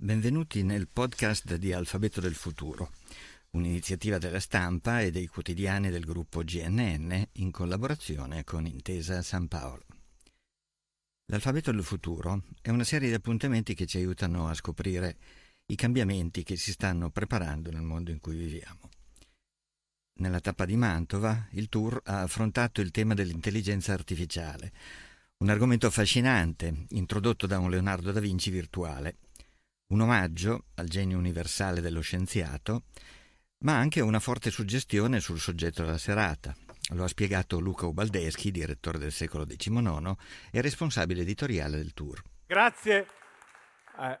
Benvenuti nel podcast di Alfabeto del Futuro, un'iniziativa della stampa e dei quotidiani del gruppo GNN in collaborazione con Intesa San Paolo. L'Alfabeto del Futuro è una serie di appuntamenti che ci aiutano a scoprire i cambiamenti che si stanno preparando nel mondo in cui viviamo. Nella tappa di Mantova, il tour ha affrontato il tema dell'intelligenza artificiale, un argomento affascinante introdotto da un Leonardo da Vinci virtuale un omaggio al genio universale dello scienziato, ma anche una forte suggestione sul soggetto della serata. Lo ha spiegato Luca Ubaldeschi, direttore del secolo XIX e responsabile editoriale del tour. Grazie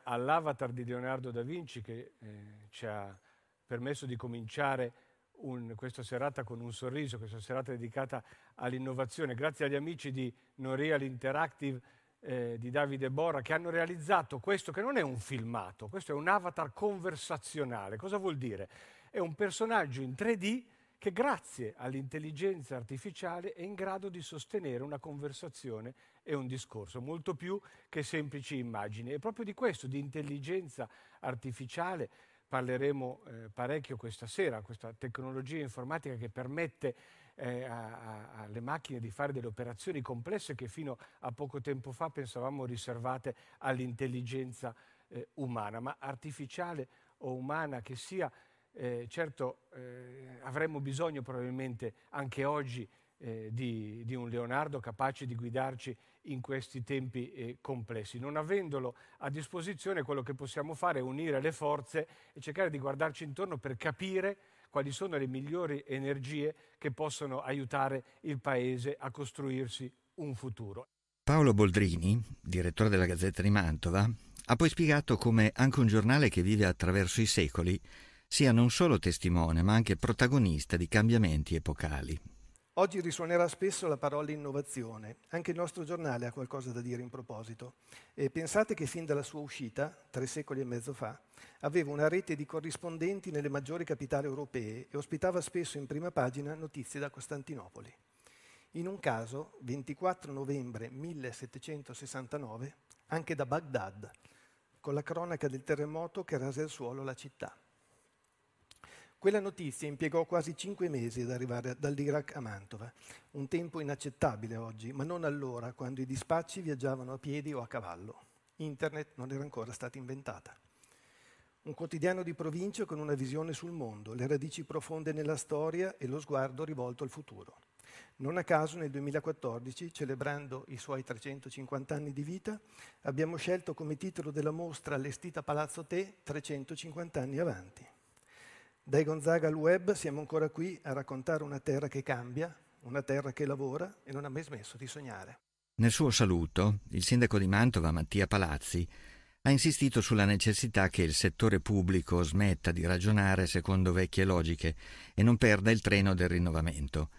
all'avatar di Leonardo da Vinci che eh, ci ha permesso di cominciare un, questa serata con un sorriso, questa serata dedicata all'innovazione. Grazie agli amici di Noreal Interactive eh, di Davide Borra che hanno realizzato questo che non è un filmato, questo è un avatar conversazionale. Cosa vuol dire? È un personaggio in 3D che grazie all'intelligenza artificiale è in grado di sostenere una conversazione e un discorso, molto più che semplici immagini. E proprio di questo, di intelligenza artificiale, parleremo eh, parecchio questa sera, questa tecnologia informatica che permette eh, alle macchine di fare delle operazioni complesse che fino a poco tempo fa pensavamo riservate all'intelligenza eh, umana, ma artificiale o umana che sia, eh, certo eh, avremmo bisogno probabilmente anche oggi eh, di, di, un Leonardo capace di guidarci in questi tempi eh, complessi. Non avendolo a disposizione, quello che possiamo fare è unire le forze e cercare di guardarci intorno per capire quali sono le migliori energie che possono aiutare il Paese a costruirsi un futuro. Paolo Boldrini, direttore della Gazzetta di Mantova, ha poi spiegato come anche un giornale che vive attraverso i secoli sia non solo testimone, ma anche protagonista di cambiamenti epocali. Oggi risuonerà spesso la parola innovazione. Anche il nostro giornale ha qualcosa da dire in proposito. E pensate che fin dalla sua uscita, tre secoli e mezzo fa, aveva una rete di corrispondenti nelle maggiori capitali europee e ospitava spesso in prima pagina notizie da Costantinopoli. In un caso, 24 novembre 1769, anche da Baghdad, con la cronaca del terremoto che rase al suolo la città. Quella notizia impiegò quasi cinque mesi ad arrivare dall'Iraq a Mantova, un tempo inaccettabile oggi, ma non allora, quando i dispacci viaggiavano a piedi o a cavallo. Internet non era ancora stata inventata. Un quotidiano di provincia con una visione sul mondo, le radici profonde nella storia e lo sguardo rivolto al futuro. Non a caso nel 2014, celebrando i suoi 350 anni di vita, abbiamo scelto come titolo della mostra allestita a Palazzo Te 350 anni avanti. Dai Gonzaga al web siamo ancora qui a raccontare una terra che cambia, una terra che lavora e non ha mai smesso di sognare. Nel suo saluto, il sindaco di Mantova, Mattia Palazzi, ha insistito sulla necessità che il settore pubblico smetta di ragionare secondo vecchie logiche e non perda il treno del rinnovamento,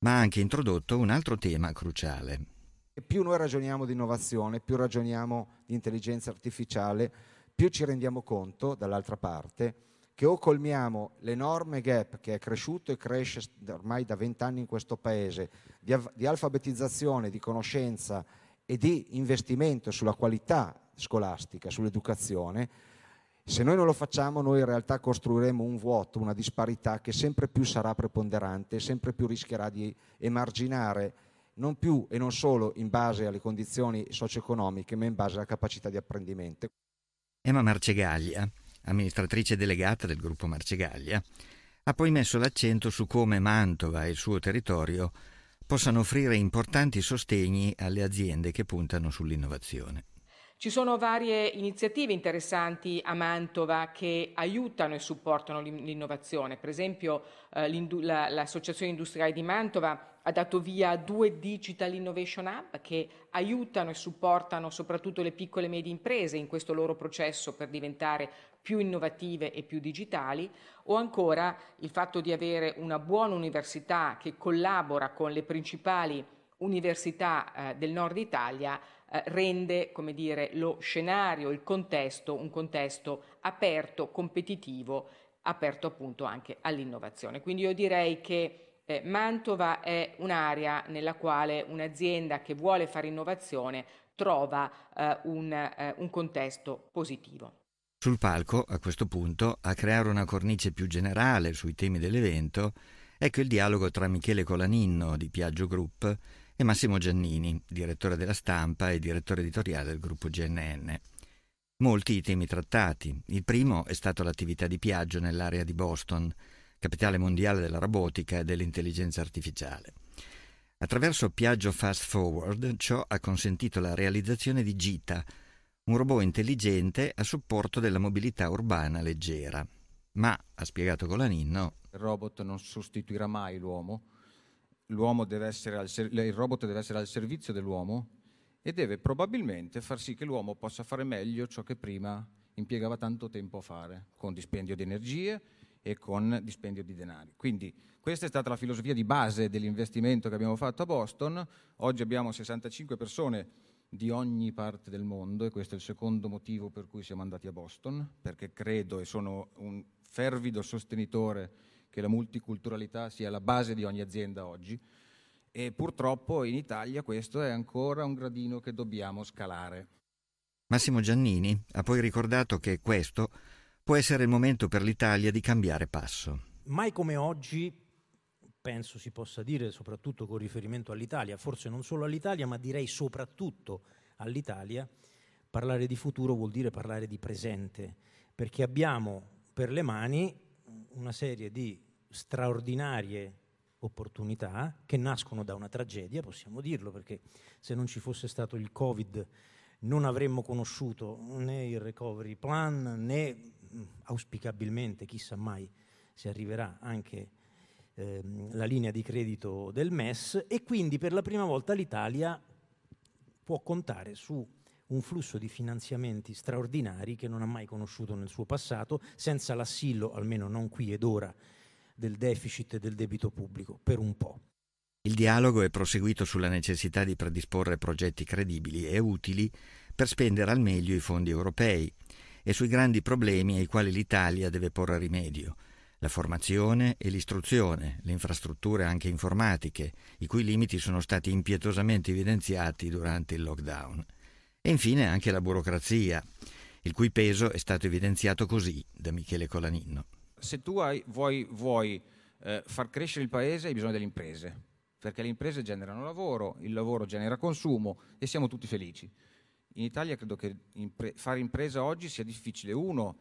ma ha anche introdotto un altro tema cruciale. Più noi ragioniamo di innovazione, più ragioniamo di intelligenza artificiale, più ci rendiamo conto, dall'altra parte, che o colmiamo l'enorme gap che è cresciuto e cresce ormai da vent'anni in questo Paese di, di, alfabetizzazione, di conoscenza e di investimento sulla qualità scolastica, sull'educazione, se noi non lo facciamo noi in realtà costruiremo un vuoto, una disparità che sempre più sarà preponderante, sempre più rischierà di emarginare non più e non solo in base alle condizioni socio-economiche, ma in base alla capacità di apprendimento. Emma Marcegaglia amministratrice delegata del gruppo Marcegaglia, ha poi messo l'accento su come Mantova e il suo territorio possano offrire importanti sostegni alle aziende che puntano sull'innovazione. Ci sono varie iniziative interessanti a Mantova che aiutano e supportano l'innovazione. Per esempio eh, l'Associazione Industriale di Mantova ha dato via due Digital Innovation Hub che aiutano e supportano soprattutto le piccole e medie imprese in questo loro processo per diventare più innovative e più digitali, o ancora il fatto di avere una buona università che collabora con le principali università eh, del nord Italia eh, rende come dire, lo scenario, il contesto, un contesto aperto, competitivo, aperto appunto anche all'innovazione. Quindi io direi che eh, Mantova è un'area nella quale un'azienda che vuole fare innovazione trova eh, un, eh, un contesto positivo. Sul palco, a questo punto, a creare una cornice più generale sui temi dell'evento, ecco il dialogo tra Michele Colaninno di Piaggio Group e Massimo Giannini, direttore della stampa e direttore editoriale del gruppo GNN. Molti i temi trattati. Il primo è stato l'attività di Piaggio nell'area di Boston, capitale mondiale della robotica e dell'intelligenza artificiale. Attraverso Piaggio Fast Forward ciò ha consentito la realizzazione di Gita, un robot intelligente a supporto della mobilità urbana leggera. Ma, ha spiegato Colaninno, il robot non sostituirà mai l'uomo, ser- il robot deve essere al servizio dell'uomo e deve probabilmente far sì che l'uomo possa fare meglio ciò che prima impiegava tanto tempo a fare, con dispendio di energie e con dispendio di denari. Quindi questa è stata la filosofia di base dell'investimento che abbiamo fatto a Boston. Oggi abbiamo 65 persone di ogni parte del mondo e questo è il secondo motivo per cui siamo andati a Boston, perché credo e sono un fervido sostenitore che la multiculturalità sia la base di ogni azienda oggi e purtroppo in Italia questo è ancora un gradino che dobbiamo scalare. Massimo Giannini ha poi ricordato che questo può essere il momento per l'Italia di cambiare passo. Mai come oggi penso si possa dire, soprattutto con riferimento all'Italia, forse non solo all'Italia, ma direi soprattutto all'Italia, parlare di futuro vuol dire parlare di presente, perché abbiamo per le mani una serie di straordinarie opportunità che nascono da una tragedia, possiamo dirlo, perché se non ci fosse stato il Covid non avremmo conosciuto né il recovery plan né auspicabilmente, chissà mai, si arriverà anche ehm, la linea di credito del MES e quindi per la prima volta l'Italia può contare su un flusso di finanziamenti straordinari che non ha mai conosciuto nel suo passato, senza l'assillo, almeno non qui ed ora, del deficit e del debito pubblico, per un po'. Il dialogo è proseguito sulla necessità di predisporre progetti credibili e utili per spendere al meglio i fondi europei e sui grandi problemi ai quali l'Italia deve porre rimedio, la formazione e l'istruzione, le infrastrutture anche informatiche, i cui limiti sono stati impietosamente evidenziati durante il lockdown. E infine anche la burocrazia, il cui peso è stato evidenziato così da Michele Colaninno. Se tu hai, vuoi, vuoi eh, far crescere il paese hai bisogno delle imprese, perché le imprese generano lavoro, il lavoro genera consumo e siamo tutti felici. In Italia credo che impre- fare impresa oggi sia difficile. Uno,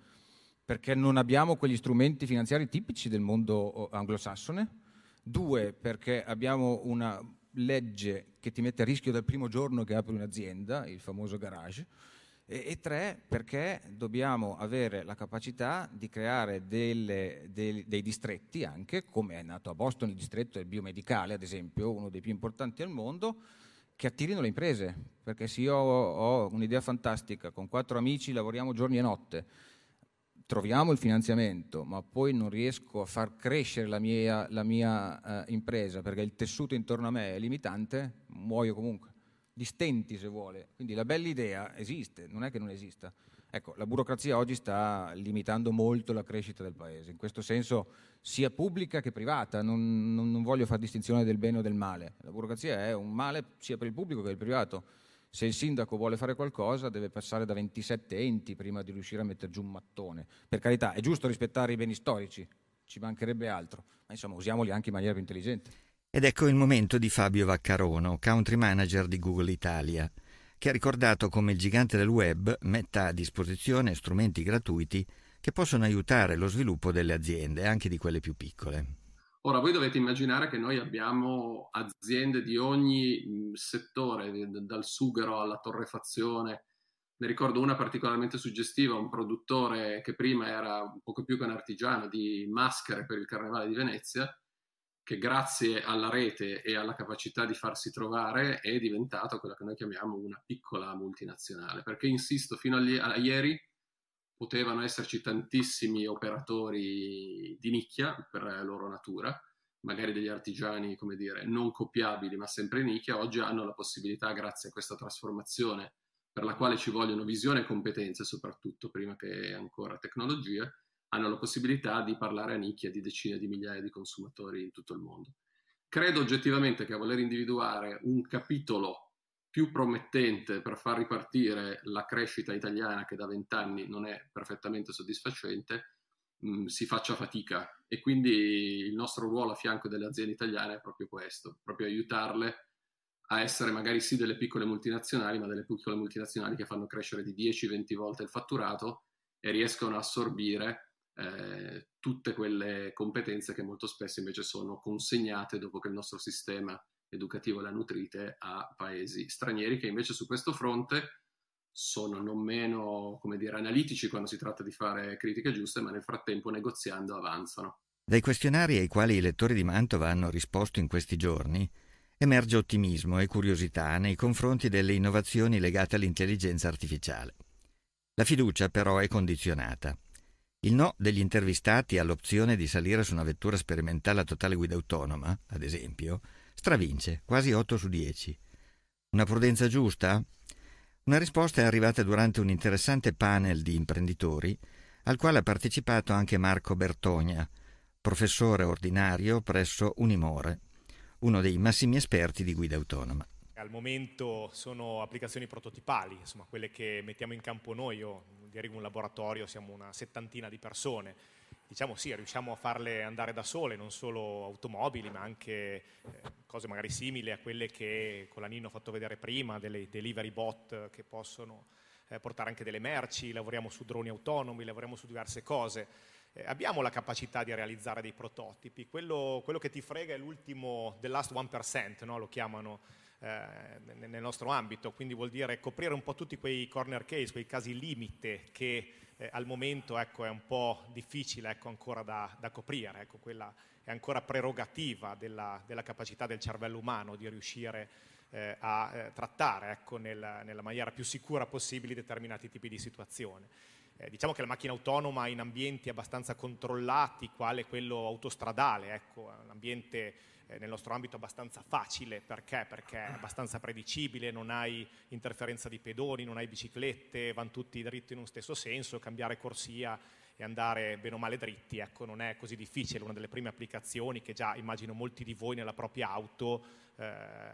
perché non abbiamo quegli strumenti finanziari tipici del mondo anglosassone, due perché abbiamo una legge che ti mette a rischio dal primo giorno che apri un'azienda, il famoso garage, e, e tre perché dobbiamo avere la capacità di creare delle, dei, dei distretti anche, come è nato a Boston il distretto del biomedicale, ad esempio, uno dei più importanti al mondo, che attirino le imprese, perché se io ho, ho un'idea fantastica, con quattro amici lavoriamo giorni e notte, troviamo il finanziamento, ma poi non riesco a far crescere la mia, la mia eh, impresa perché il tessuto intorno a me è limitante, muoio comunque. Di stenti se vuole. Quindi la bella idea esiste, non è che non esista. Ecco, la burocrazia oggi sta limitando molto la crescita del paese, in questo senso sia pubblica che privata, non, non, non voglio fare distinzione del bene o del male. La burocrazia è un male sia per il pubblico che per il privato se il sindaco vuole fare qualcosa deve passare da 27 enti prima di riuscire a mettere giù un mattone. Per carità, è giusto rispettare i beni storici, ci mancherebbe altro, ma insomma usiamoli anche in maniera più intelligente. Ed ecco il momento di Fabio Vaccarono, country manager di Google Italia, che ha ricordato come il gigante del web metta a disposizione strumenti gratuiti che possono aiutare lo sviluppo delle aziende, anche di quelle più piccole. Ora, voi dovete immaginare che noi abbiamo aziende di ogni settore, dal sughero alla torrefazione. Ne ricordo una particolarmente suggestiva, un produttore che prima era poco più che un artigiano di maschere per il Carnevale di Venezia, che grazie alla rete e alla capacità di farsi trovare è diventato quella che noi chiamiamo una piccola multinazionale. Perché insisto, fino a ieri potevano esserci tantissimi operatori di nicchia per loro natura, magari degli artigiani, come dire, non copiabili ma sempre nicchia, oggi hanno la possibilità, grazie a questa trasformazione per la quale ci vogliono visione e competenze soprattutto, prima che ancora tecnologie, hanno la possibilità di parlare a nicchia di decine di migliaia di consumatori in tutto il mondo. Credo oggettivamente che a voler individuare un capitolo più promettente per far ripartire la crescita italiana che da vent'anni non è perfettamente soddisfacente, mh, mm, si faccia fatica. E quindi il nostro ruolo a fianco delle aziende italiane è proprio questo, proprio aiutarle a essere magari sì delle piccole multinazionali, ma delle piccole multinazionali che fanno crescere di 10-20 volte il fatturato e riescono a assorbire eh, tutte quelle competenze che molto spesso invece sono consegnate dopo che il nostro sistema educativo le nutrite a paesi stranieri che invece su questo fronte sono non meno, come dire, analitici quando si tratta di fare critiche giuste, ma nel frattempo negoziando avanzano. Dai questionari ai quali i lettori di Mantova hanno risposto in questi giorni, emerge ottimismo e curiosità nei confronti delle innovazioni legate all'intelligenza artificiale. La fiducia però è condizionata. Il no degli intervistati all'opzione di salire su una vettura sperimentale a totale guida autonoma, ad esempio, stravince, quasi 8 su 10. Una prudenza giusta? Una risposta è arrivata durante un interessante panel di imprenditori al quale ha partecipato anche Marco Bertogna, professore ordinario presso Unimore, uno dei massimi esperti di guida autonoma. Al momento sono applicazioni prototipali, insomma quelle che mettiamo in campo noi, io dirigo un laboratorio, siamo una settantina di persone, diciamo sì, riusciamo a farle andare da sole, non solo automobili, ma anche eh, cose magari simili a quelle che con la Nino ho fatto vedere prima, delle delivery bot che possono eh, portare anche delle merci, lavoriamo su droni autonomi, lavoriamo su diverse cose. Eh, abbiamo la capacità di realizzare dei prototipi, quello, quello che ti frega è l'ultimo, the last 1%, no? lo chiamano eh, nel nostro ambito, quindi vuol dire coprire un po' tutti quei corner case, quei casi limite che eh, al momento ecco, è un po' difficile ecco, ancora da, da coprire, ecco, quella è ancora prerogativa della, della, capacità del cervello umano di riuscire eh, a eh, trattare ecco, nel, nella maniera più sicura possibile determinati tipi di situazioni. Eh, diciamo che la macchina autonoma in ambienti abbastanza controllati, quale quello autostradale, ecco, un ambiente eh, nel nostro ambito abbastanza facile, perché? Perché è abbastanza predicibile, non hai interferenza di pedoni, non hai biciclette, vanno tutti dritti in un stesso senso, cambiare corsia andare bene o male dritti, ecco, non è così difficile, una delle prime applicazioni che già immagino molti di voi nella propria auto eh,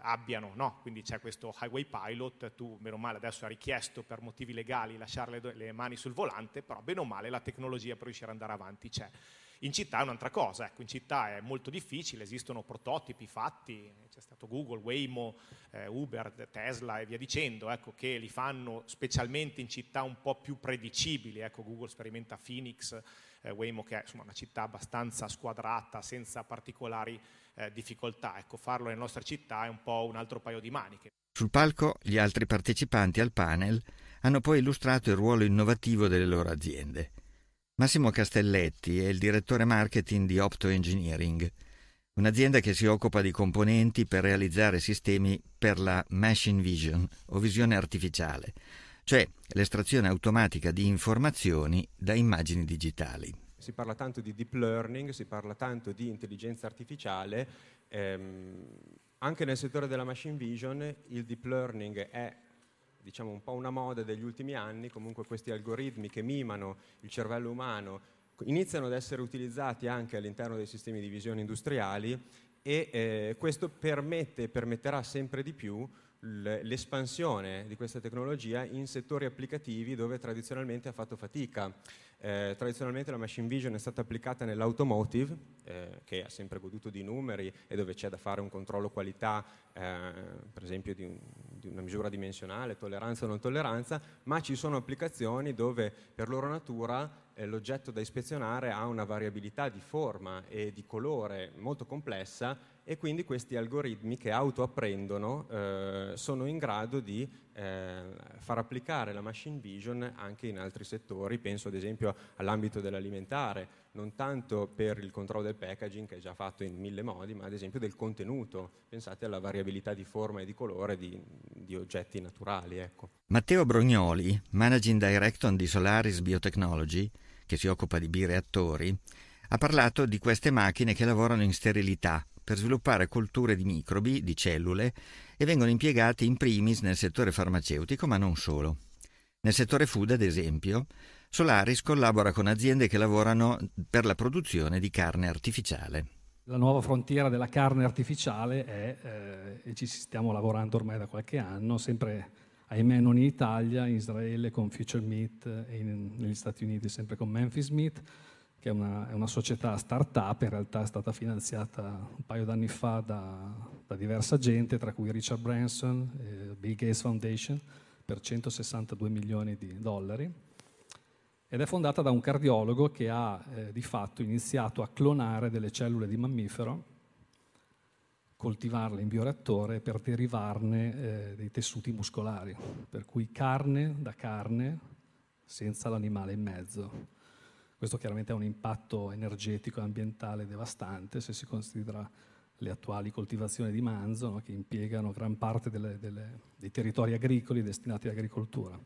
abbiano, no? quindi c'è questo highway pilot, tu bene o male adesso hai richiesto per motivi legali lasciare le, le mani sul volante, però bene o male la tecnologia per riuscire ad andare avanti c'è. In città è un'altra cosa, ecco, in città è molto difficile, esistono prototipi fatti, c'è stato Google, Waymo, eh, Uber, Tesla e via dicendo, ecco, che li fanno specialmente in città un po' più predicibili, ecco, Google sperimenta Phoenix, eh, Waymo che è insomma, una città abbastanza squadrata, senza particolari eh, difficoltà, ecco, farlo nelle nostre città è un po' un altro paio di maniche. Sul palco gli altri partecipanti al panel hanno poi illustrato il ruolo innovativo delle loro aziende. Massimo Castelletti è il direttore marketing di Opto Engineering, un'azienda che si occupa di componenti per realizzare sistemi per la machine vision o visione artificiale, cioè l'estrazione automatica di informazioni da immagini digitali. Si parla tanto di deep learning, si parla tanto di intelligenza artificiale. Ehm, anche nel settore della machine vision il deep learning è diciamo un po' una moda degli ultimi anni, comunque questi algoritmi che mimano il cervello umano iniziano ad essere utilizzati anche all'interno dei sistemi di visione industriali e eh, questo permette e permetterà sempre di più l'espansione di questa tecnologia in settori applicativi dove tradizionalmente ha fatto fatica. Eh, tradizionalmente la machine vision è stata applicata nell'automotive, eh, che ha sempre goduto di numeri e dove c'è da fare un controllo qualità, eh, per esempio di, un, di, una misura dimensionale, tolleranza o non tolleranza, ma ci sono applicazioni dove per loro natura eh, l'oggetto da ispezionare ha una variabilità di forma e di colore molto complessa e quindi questi algoritmi che autoapprendono eh, sono in grado di eh, far applicare la machine vision anche in altri settori, penso ad esempio all'ambito dell'alimentare, non tanto per il controllo del packaging che è già fatto in mille modi, ma ad esempio del contenuto, pensate alla variabilità di forma e di colore di, di oggetti naturali. Ecco. Matteo Brognoli, Managing Director di Solaris Biotechnology, che si occupa di bireattori, ha parlato di queste macchine che lavorano in sterilità per sviluppare colture di microbi, di cellule, e vengono impiegati in primis nel settore farmaceutico, ma non solo. Nel settore food, ad esempio, Solaris collabora con aziende che lavorano per la produzione di carne artificiale. La nuova frontiera della carne artificiale è, eh, e ci stiamo lavorando ormai da qualche anno, sempre ahimè non in Italia, in Israele con Future Meat e in, negli Stati Uniti sempre con Memphis Meat, che è una, è una, società start-up, in realtà è stata finanziata un paio d'anni fa da, da diversa gente, tra cui Richard Branson e Bill Gates Foundation, per 162 milioni di dollari ed è fondata da un cardiologo che ha eh, di fatto iniziato a clonare delle cellule di mammifero, coltivarle in bioreattore per derivarne eh, dei tessuti muscolari, per cui carne da carne senza l'animale in mezzo. Questo chiaramente ha un impatto energetico e ambientale devastante se si considera le attuali coltivazioni di manzo no, che impiegano gran parte delle, delle, dei territori agricoli destinati all'agricoltura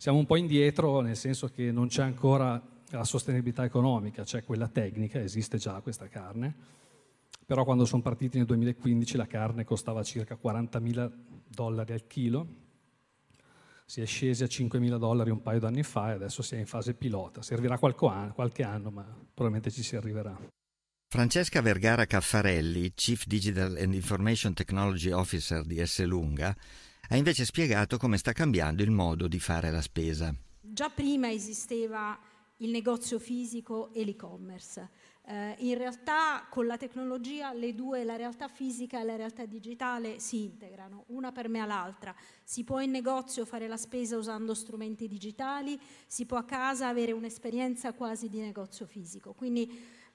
siamo un po' indietro nel senso che non c'è ancora la sostenibilità economica, c'è quella tecnica, esiste già questa carne, però quando sono partiti nel 2015 la carne costava circa 40.000 dollari al chilo, si è scesi a 5.000 dollari un paio d'anni fa e adesso si è in fase pilota. Servirà qualche anno, ma probabilmente ci si arriverà. Francesca Vergara Caffarelli, Chief Digital and Information Technology Officer di S. Lunga, ha invece spiegato come sta cambiando il modo di fare la spesa. Già prima esisteva il negozio fisico e l'e-commerce. Eh, in realtà con la tecnologia le due, la realtà fisica e la realtà digitale, si integrano, una permea l'altra. Si può in negozio fare la spesa usando strumenti digitali, si può a casa avere un'esperienza quasi di negozio fisico. Quindi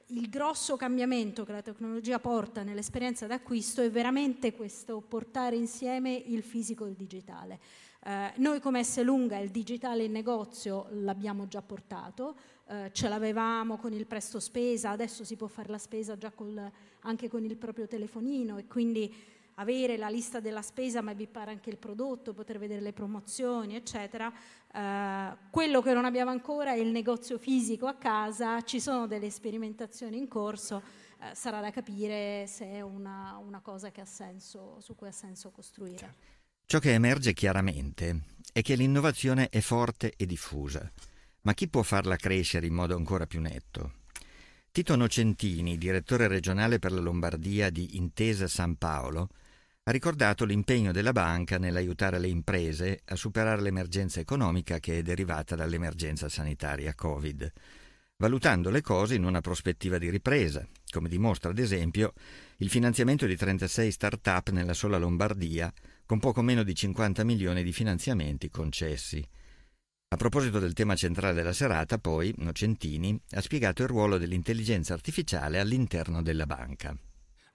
il grosso cambiamento che la tecnologia porta nell'esperienza d'acquisto è veramente questo portare insieme il fisico e il digitale. Eh, noi come S Lunga il digitale in negozio l'abbiamo già portato, eh, ce l'avevamo con il presto spesa, adesso si può fare la spesa già col, anche con il proprio telefonino e quindi avere la lista della spesa ma bippare anche il prodotto, poter vedere le promozioni, eccetera. Uh, quello che non abbiamo ancora è il negozio fisico a casa, ci sono delle sperimentazioni in corso, uh, sarà da capire se è una, una cosa senso, su cui ha senso costruire. Ciò che emerge chiaramente è che l'innovazione è forte e diffusa, ma chi può farla crescere in modo ancora più netto? Tito Nocentini, direttore regionale per la Lombardia di Intesa San Paolo, ha ricordato l'impegno della banca nell'aiutare le imprese a superare l'emergenza economica che è derivata dall'emergenza sanitaria Covid, valutando le cose in una prospettiva di ripresa, come dimostra ad esempio il finanziamento di 36 start-up nella sola Lombardia, con poco meno di 50 milioni di finanziamenti concessi. A proposito del tema centrale della serata, poi, Nocentini ha spiegato il ruolo dell'intelligenza artificiale all'interno della banca.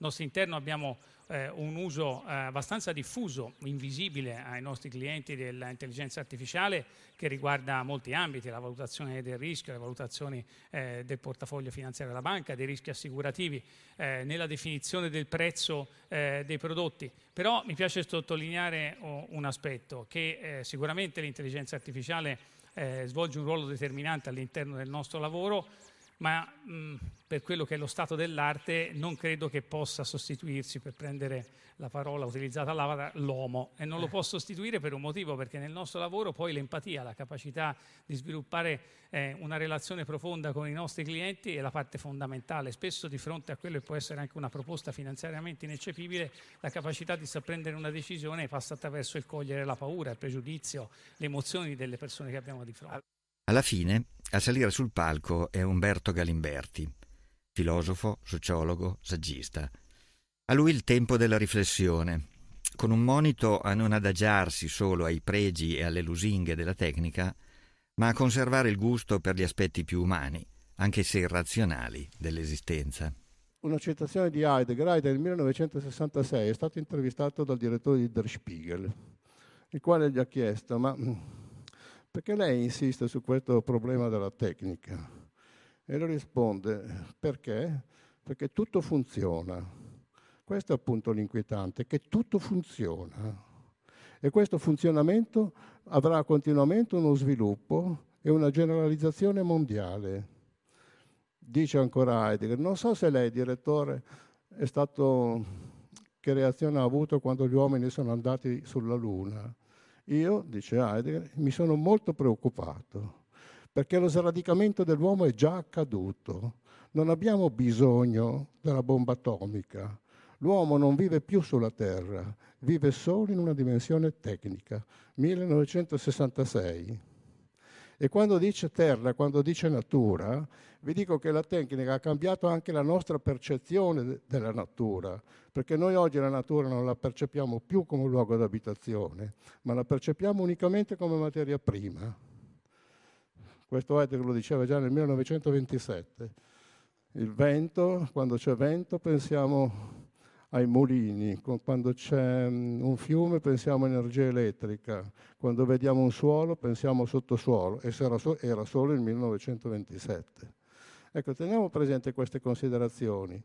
Nostro interno abbiamo eh, un uso eh, abbastanza diffuso, invisibile ai nostri clienti dell'intelligenza artificiale che riguarda molti ambiti, la valutazione del rischio, le valutazioni eh, del portafoglio finanziario della banca, dei rischi assicurativi, eh, nella definizione del prezzo eh, dei prodotti. Però mi piace sottolineare oh, un aspetto, che eh, sicuramente l'intelligenza artificiale svolge un ruolo determinante all'interno del nostro lavoro, ma mh, per quello che è lo stato dell'arte non credo che possa sostituirsi, per prendere la parola utilizzata all'Avatar, l'uomo e non lo può sostituire per un motivo, perché nel nostro lavoro poi l'empatia, la capacità di sviluppare eh, una relazione profonda con i nostri clienti è la parte fondamentale. Spesso di fronte a quello che può essere anche una proposta finanziariamente ineccepibile, la capacità di prendere una decisione passa attraverso il cogliere la paura, il pregiudizio, le emozioni delle persone che abbiamo di fronte. Alla fine, a salire sul palco è Umberto Galimberti, filosofo, sociologo, saggista. A lui il tempo della riflessione, con un monito a non adagiarsi solo ai pregi e alle lusinghe della tecnica, ma a conservare il gusto per gli aspetti più umani, anche se irrazionali, dell'esistenza. Una citazione di Heidegger. Heidegger nel 1966 è stato intervistato dal direttore di Der Spiegel, il quale gli ha chiesto, ma perché lei insiste su questo problema della tecnica? E lui risponde, perché? Perché tutto funziona. Questo è appunto l'inquietante, che tutto funziona. E questo funzionamento avrà continuamente uno sviluppo e una generalizzazione mondiale. Dice ancora Heidegger, non so se lei, direttore, è stato che reazione ha avuto quando gli uomini sono andati sulla Luna. Io, dice Heidegger, mi sono molto preoccupato perché lo sradicamento dell'uomo è già accaduto. Non abbiamo bisogno della bomba atomica. L'uomo non vive più sulla Terra, vive solo in una dimensione tecnica. 1966. E quando dice terra, quando dice natura, vi dico che la tecnica ha cambiato anche la nostra percezione della natura, perché noi oggi la natura non la percepiamo più come un luogo d'abitazione, ma la percepiamo unicamente come materia prima. Questo Heidegger lo diceva già nel 1927. Il vento, quando c'è vento pensiamo ai mulini, quando c'è un fiume pensiamo a energia elettrica, quando vediamo un suolo pensiamo a sottosuolo e era solo il 1927. Ecco, teniamo presente queste considerazioni.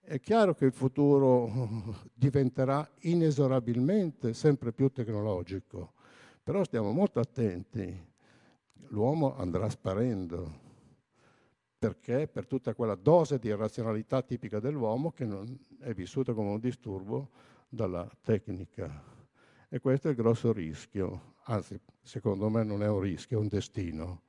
È chiaro che il futuro diventerà inesorabilmente sempre più tecnologico, però stiamo molto attenti. L'uomo andrà sparendo perché per tutta quella dose di irrazionalità tipica dell'uomo che è vissuta come un disturbo dalla tecnica. E questo è il grosso rischio, anzi secondo me non è un rischio, è un destino.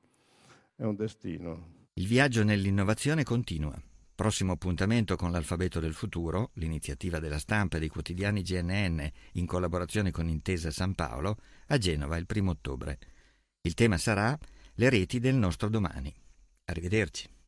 È un destino. Il viaggio nell'innovazione continua. Prossimo appuntamento con l'Alfabeto del Futuro, l'iniziativa della stampa e dei quotidiani GNN in collaborazione con Intesa San Paolo, a Genova il primo ottobre. Il tema sarà le reti del nostro domani. Arrivederci.